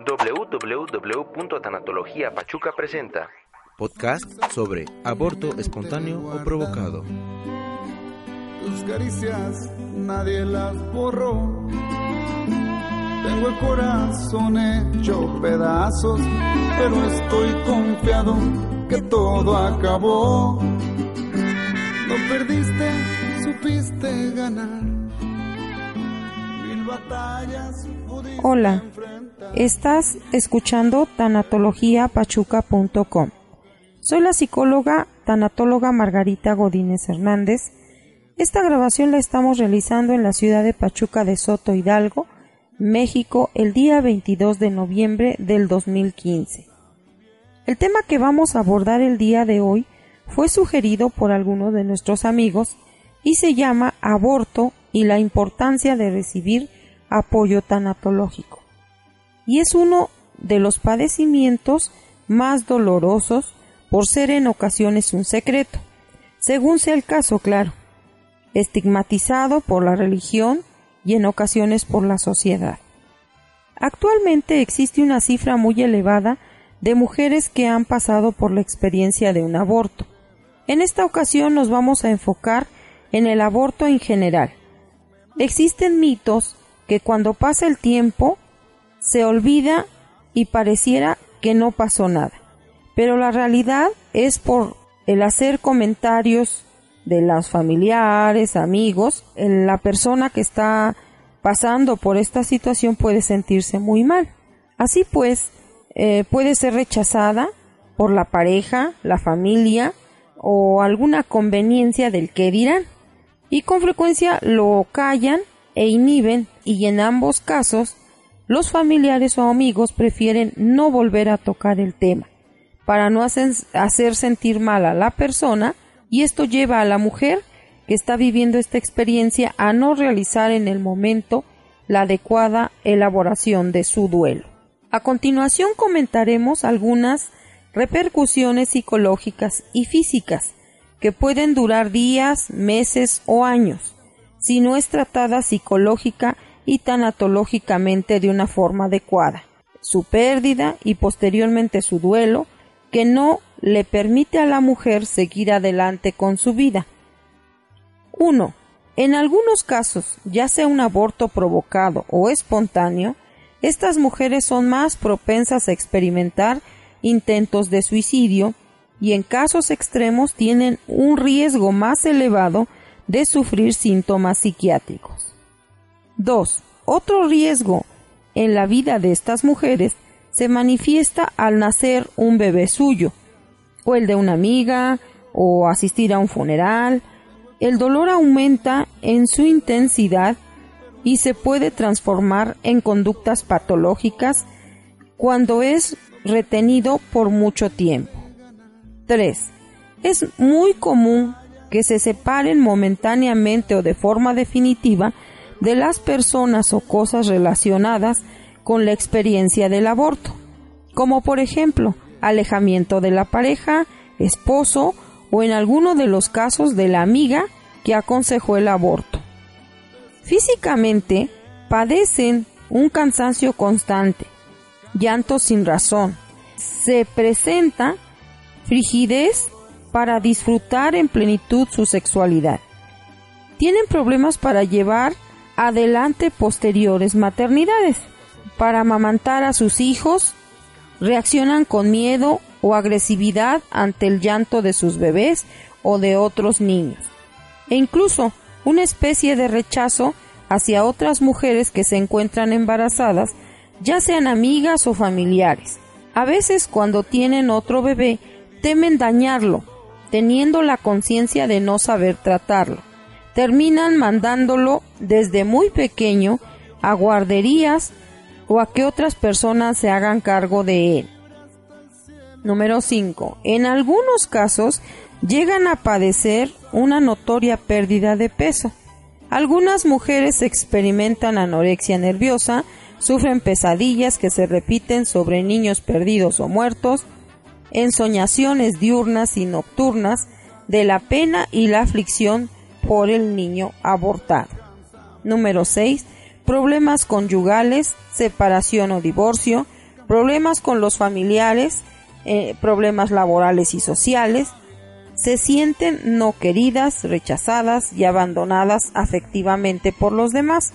www.tanatologiapachuca presenta podcast sobre aborto espontáneo o provocado. Tus caricias nadie las borró. Tengo el corazón hecho pedazos, pero estoy confiado que todo acabó. No perdiste, supiste ganar. Hola, estás escuchando tanatologiapachuca.com. Soy la psicóloga tanatóloga Margarita Godínez Hernández. Esta grabación la estamos realizando en la ciudad de Pachuca de Soto Hidalgo, México, el día 22 de noviembre del 2015. El tema que vamos a abordar el día de hoy fue sugerido por algunos de nuestros amigos y se llama aborto y la importancia de recibir apoyo tanatológico. Y es uno de los padecimientos más dolorosos por ser en ocasiones un secreto, según sea el caso, claro, estigmatizado por la religión y en ocasiones por la sociedad. Actualmente existe una cifra muy elevada de mujeres que han pasado por la experiencia de un aborto. En esta ocasión nos vamos a enfocar en el aborto en general. Existen mitos que cuando pasa el tiempo se olvida y pareciera que no pasó nada. Pero la realidad es por el hacer comentarios de los familiares, amigos, en la persona que está pasando por esta situación puede sentirse muy mal. Así pues, eh, puede ser rechazada por la pareja, la familia o alguna conveniencia del que dirán. Y con frecuencia lo callan e inhiben y en ambos casos los familiares o amigos prefieren no volver a tocar el tema para no hacer, sentir mal a la persona y esto lleva a la mujer que está viviendo esta experiencia a no realizar en el momento la adecuada elaboración de su duelo. A continuación comentaremos algunas repercusiones psicológicas y físicas que pueden durar días, meses o años si no es tratada psicológica y tanatológicamente de una forma adecuada. Su pérdida y posteriormente su duelo que no le permite a la mujer seguir adelante con su vida. 1. En algunos casos, ya sea un aborto provocado o espontáneo, estas mujeres son más propensas a experimentar intentos de suicidio y en casos extremos tienen un riesgo más elevado de sufrir síntomas psiquiátricos. 2. Otro riesgo en la vida de estas mujeres se manifiesta al nacer un bebé suyo, o el de una amiga, o asistir a un funeral. El dolor aumenta en su intensidad y se puede transformar en conductas patológicas cuando es retenido por mucho tiempo. 3. Es muy común que se separen momentáneamente o de forma definitiva de las personas o cosas relacionadas con la experiencia del aborto, como por ejemplo alejamiento de la pareja, esposo o en alguno de los casos de la amiga que aconsejó el aborto. Físicamente padecen un cansancio constante, llanto sin razón, se presenta frigidez para disfrutar en plenitud su sexualidad. Tienen problemas para llevar adelante posteriores maternidades, para amamantar a sus hijos, reaccionan con miedo o agresividad ante el llanto de sus bebés o de otros niños, e incluso una especie de rechazo hacia otras mujeres que se encuentran embarazadas, ya sean amigas o familiares. A veces cuando tienen otro bebé, temen dañarlo, teniendo la conciencia de no saber tratarlo. Terminan mandándolo desde muy pequeño a guarderías o a que otras personas se hagan cargo de él. Número 5. En algunos casos llegan a padecer una notoria pérdida de peso. Algunas mujeres experimentan anorexia nerviosa, sufren pesadillas que se repiten sobre niños perdidos o muertos, ensoñaciones diurnas y nocturnas de la pena y la aflicción por el niño abortado. Número 6. Problemas conyugales, separación o divorcio, problemas con los familiares, eh, problemas laborales y sociales, se sienten no queridas, rechazadas y abandonadas afectivamente por los demás.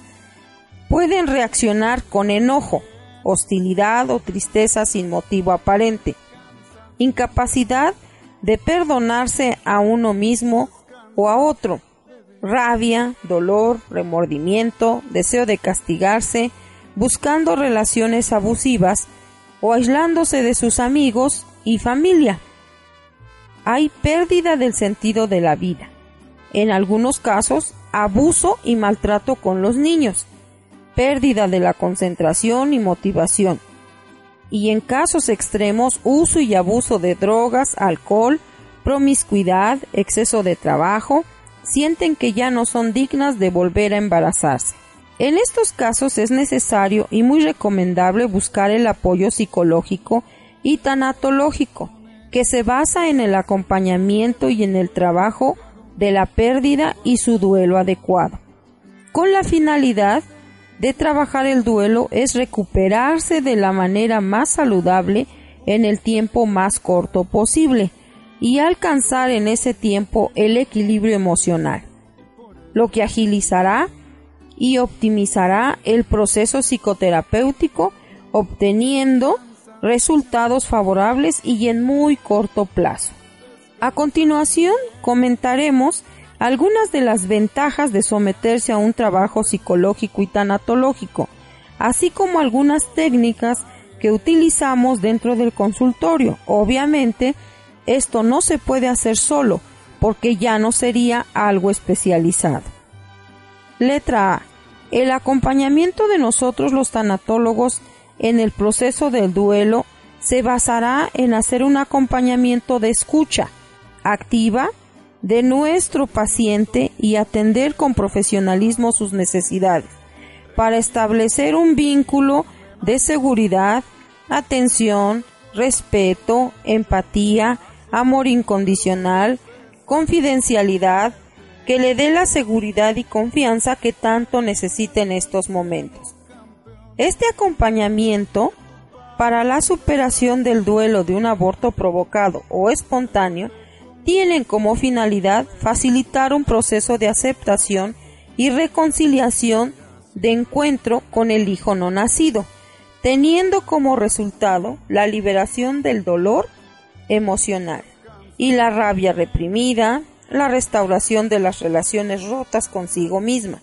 Pueden reaccionar con enojo, hostilidad o tristeza sin motivo aparente, incapacidad de perdonarse a uno mismo o a otro, rabia, dolor, remordimiento, deseo de castigarse, buscando relaciones abusivas o aislándose de sus amigos y familia. Hay pérdida del sentido de la vida. En algunos casos, abuso y maltrato con los niños, pérdida de la concentración y motivación. Y en casos extremos, uso y abuso de drogas, alcohol, promiscuidad, exceso de trabajo, sienten que ya no son dignas de volver a embarazarse. En estos casos es necesario y muy recomendable buscar el apoyo psicológico y tanatológico, que se basa en el acompañamiento y en el trabajo de la pérdida y su duelo adecuado. Con la finalidad de trabajar el duelo es recuperarse de la manera más saludable en el tiempo más corto posible y alcanzar en ese tiempo el equilibrio emocional, lo que agilizará y optimizará el proceso psicoterapéutico obteniendo resultados favorables y en muy corto plazo. A continuación comentaremos algunas de las ventajas de someterse a un trabajo psicológico y tanatológico, así como algunas técnicas que utilizamos dentro del consultorio. Obviamente, esto no se puede hacer solo, porque ya no sería algo especializado. Letra A. El acompañamiento de nosotros los tanatólogos en el proceso del duelo se basará en hacer un acompañamiento de escucha activa de nuestro paciente y atender con profesionalismo sus necesidades para establecer un vínculo de seguridad, atención, respeto, empatía, amor incondicional, confidencialidad, que le dé la seguridad y confianza que tanto necesita en estos momentos. Este acompañamiento para la superación del duelo de un aborto provocado o espontáneo tienen como finalidad facilitar un proceso de aceptación y reconciliación de encuentro con el hijo no nacido, teniendo como resultado la liberación del dolor emocional y la rabia reprimida, la restauración de las relaciones rotas consigo misma,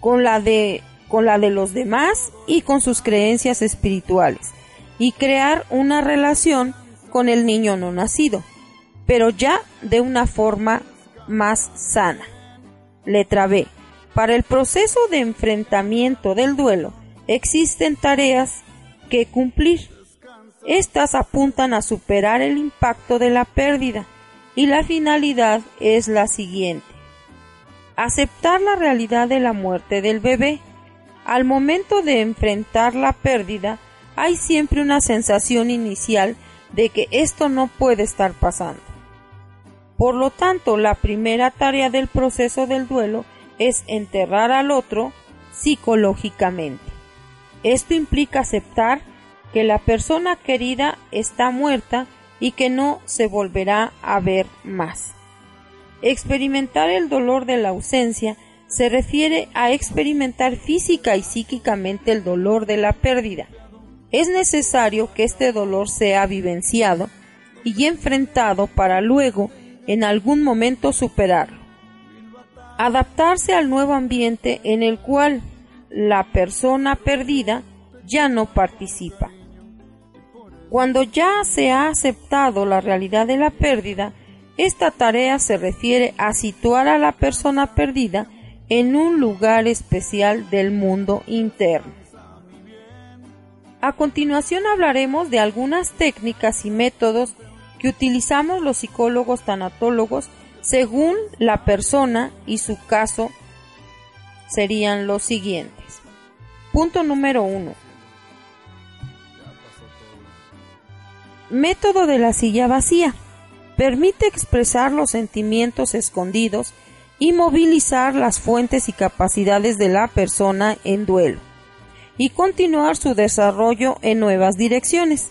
con la de con la de los demás y con sus creencias espirituales, y crear una relación con el niño no nacido, pero ya de una forma más sana. Letra B. Para el proceso de enfrentamiento del duelo existen tareas que cumplir. Estas apuntan a superar el impacto de la pérdida, y la finalidad es la siguiente. Aceptar la realidad de la muerte del bebé. Al momento de enfrentar la pérdida, hay siempre una sensación inicial de que esto no puede estar pasando. Por lo tanto, la primera tarea del proceso del duelo es enterrar al otro psicológicamente. Esto implica aceptar que la persona querida está muerta y que no se volverá a ver más. Experimentar el dolor de la ausencia se refiere a experimentar física y psíquicamente el dolor de la pérdida. Es necesario que este dolor sea vivenciado y enfrentado para luego en algún momento superarlo. Adaptarse al nuevo ambiente en el cual la persona perdida ya no participa. Cuando ya se ha aceptado la realidad de la pérdida, esta tarea se refiere a situar a la persona perdida en un lugar especial del mundo interno. A continuación hablaremos de algunas técnicas y métodos que utilizamos los psicólogos tanatólogos según la persona y su caso serían los siguientes. Punto número uno. Método de la silla vacía. Permite expresar los sentimientos escondidos y movilizar las fuentes y capacidades de la persona en duelo. y continuar su desarrollo en nuevas direcciones.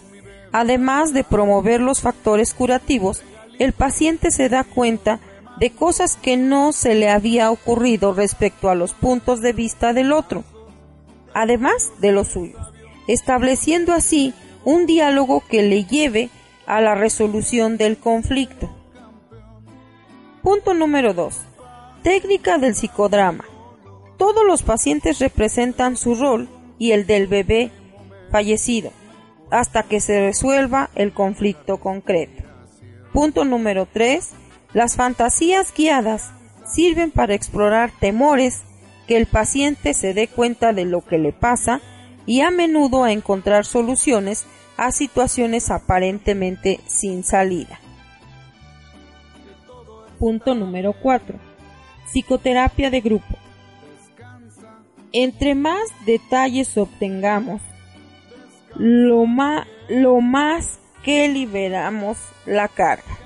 Además de promover los factores curativos, el paciente se da cuenta de cosas que no se le había ocurrido respecto a los puntos de vista del otro, además de los suyos, estableciendo así un diálogo que le lleve a la resolución del conflicto. Punto número 2. Técnica del psicodrama. Todos los pacientes representan su rol y el del bebé fallecido hasta que se resuelva el conflicto concreto. Punto número 3. Las fantasías guiadas sirven para explorar temores, que el paciente se dé cuenta de lo que le pasa y a menudo a encontrar soluciones a situaciones aparentemente sin salida. Punto número 4. Psicoterapia de grupo. Entre más detalles obtengamos, lo, lo más que liberamos la carga.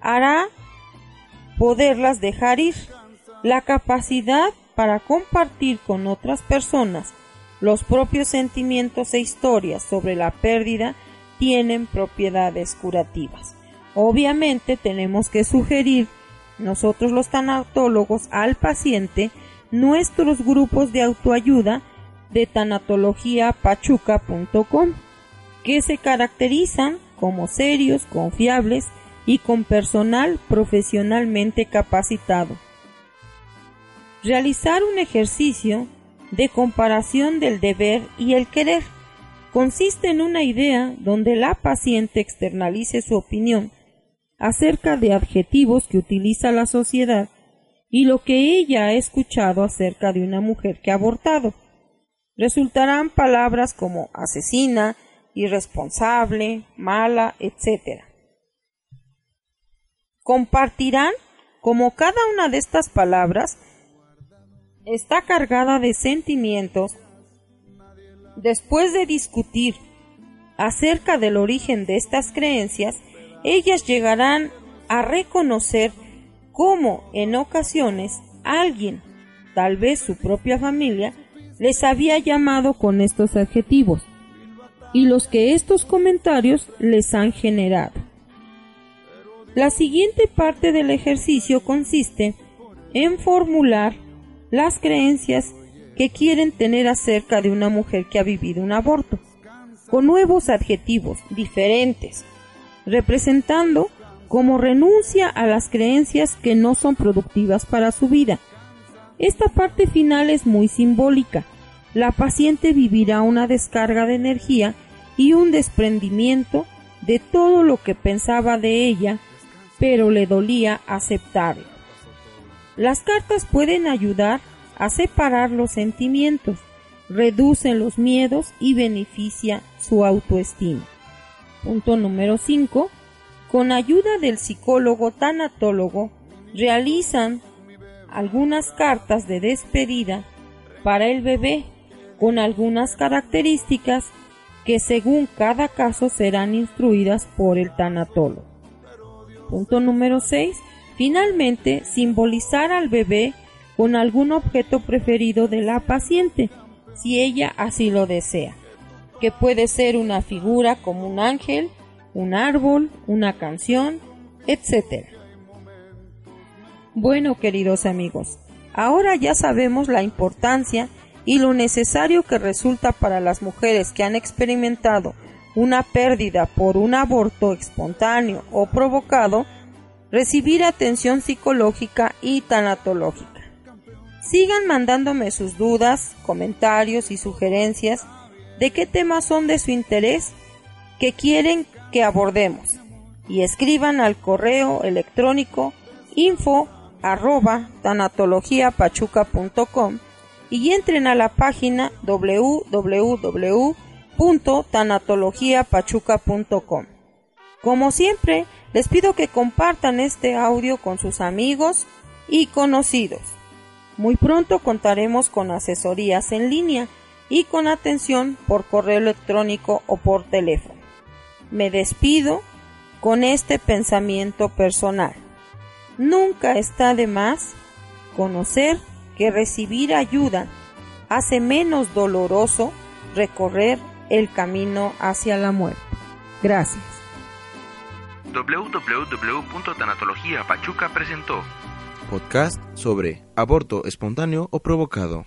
Hará poderlas dejar ir. La capacidad para compartir con otras personas los propios sentimientos e historias sobre la pérdida tienen propiedades curativas. Obviamente tenemos que sugerir nosotros los tanatólogos al paciente nuestros grupos de autoayuda de tanatologiapachuca.com que se caracterizan como serios, confiables y con personal profesionalmente capacitado. Realizar un ejercicio de comparación del deber y el querer consiste en una idea donde la paciente externalice su opinión acerca de adjetivos que utiliza la sociedad y lo que ella ha escuchado acerca de una mujer que ha abortado. Resultarán palabras como asesina, irresponsable, mala, etc. Compartirán como cada una de estas palabras está cargada de sentimientos. Después de discutir acerca del origen de estas creencias, ellas llegarán a reconocer cómo en ocasiones alguien, tal vez su propia familia, les había llamado con estos adjetivos y los que estos comentarios les han generado. La siguiente parte del ejercicio consiste en formular las creencias que quieren tener acerca de una mujer que ha vivido un aborto, con nuevos adjetivos diferentes, representando como renuncia a las creencias que no son productivas para su vida. Esta parte final es muy simbólica. La paciente vivirá una descarga de energía y un desprendimiento de todo lo que pensaba de ella, pero le dolía aceptarlo. Las cartas pueden ayudar a separar los sentimientos, reducen los miedos y beneficia su autoestima. Punto número 5. Con ayuda del psicólogo tanatólogo, realizan algunas cartas de despedida para el bebé con algunas características que según cada caso serán instruidas por el tanatólogo. Punto número 6. Finalmente, simbolizar al bebé con algún objeto preferido de la paciente, si ella así lo desea, que puede ser una figura como un ángel, un árbol, una canción, etc. Bueno, queridos amigos, ahora ya sabemos la importancia y lo necesario que resulta para las mujeres que han experimentado una pérdida por un aborto espontáneo o provocado, recibir atención psicológica y tanatológica. Sigan mandándome sus dudas, comentarios y sugerencias de qué temas son de su interés que quieren que abordemos y escriban al correo electrónico info arroba tanatologiapachuca.com y entren a la página www.tanatologiapachuca.com. Como siempre, les pido que compartan este audio con sus amigos y conocidos. Muy pronto contaremos con asesorías en línea y con atención por correo electrónico o por teléfono. Me despido con este pensamiento personal. Nunca está de más conocer que recibir ayuda hace menos doloroso recorrer el camino hacia la muerte. Gracias. www.tanatologiapachuca presentó Podcast sobre aborto espontáneo o provocado.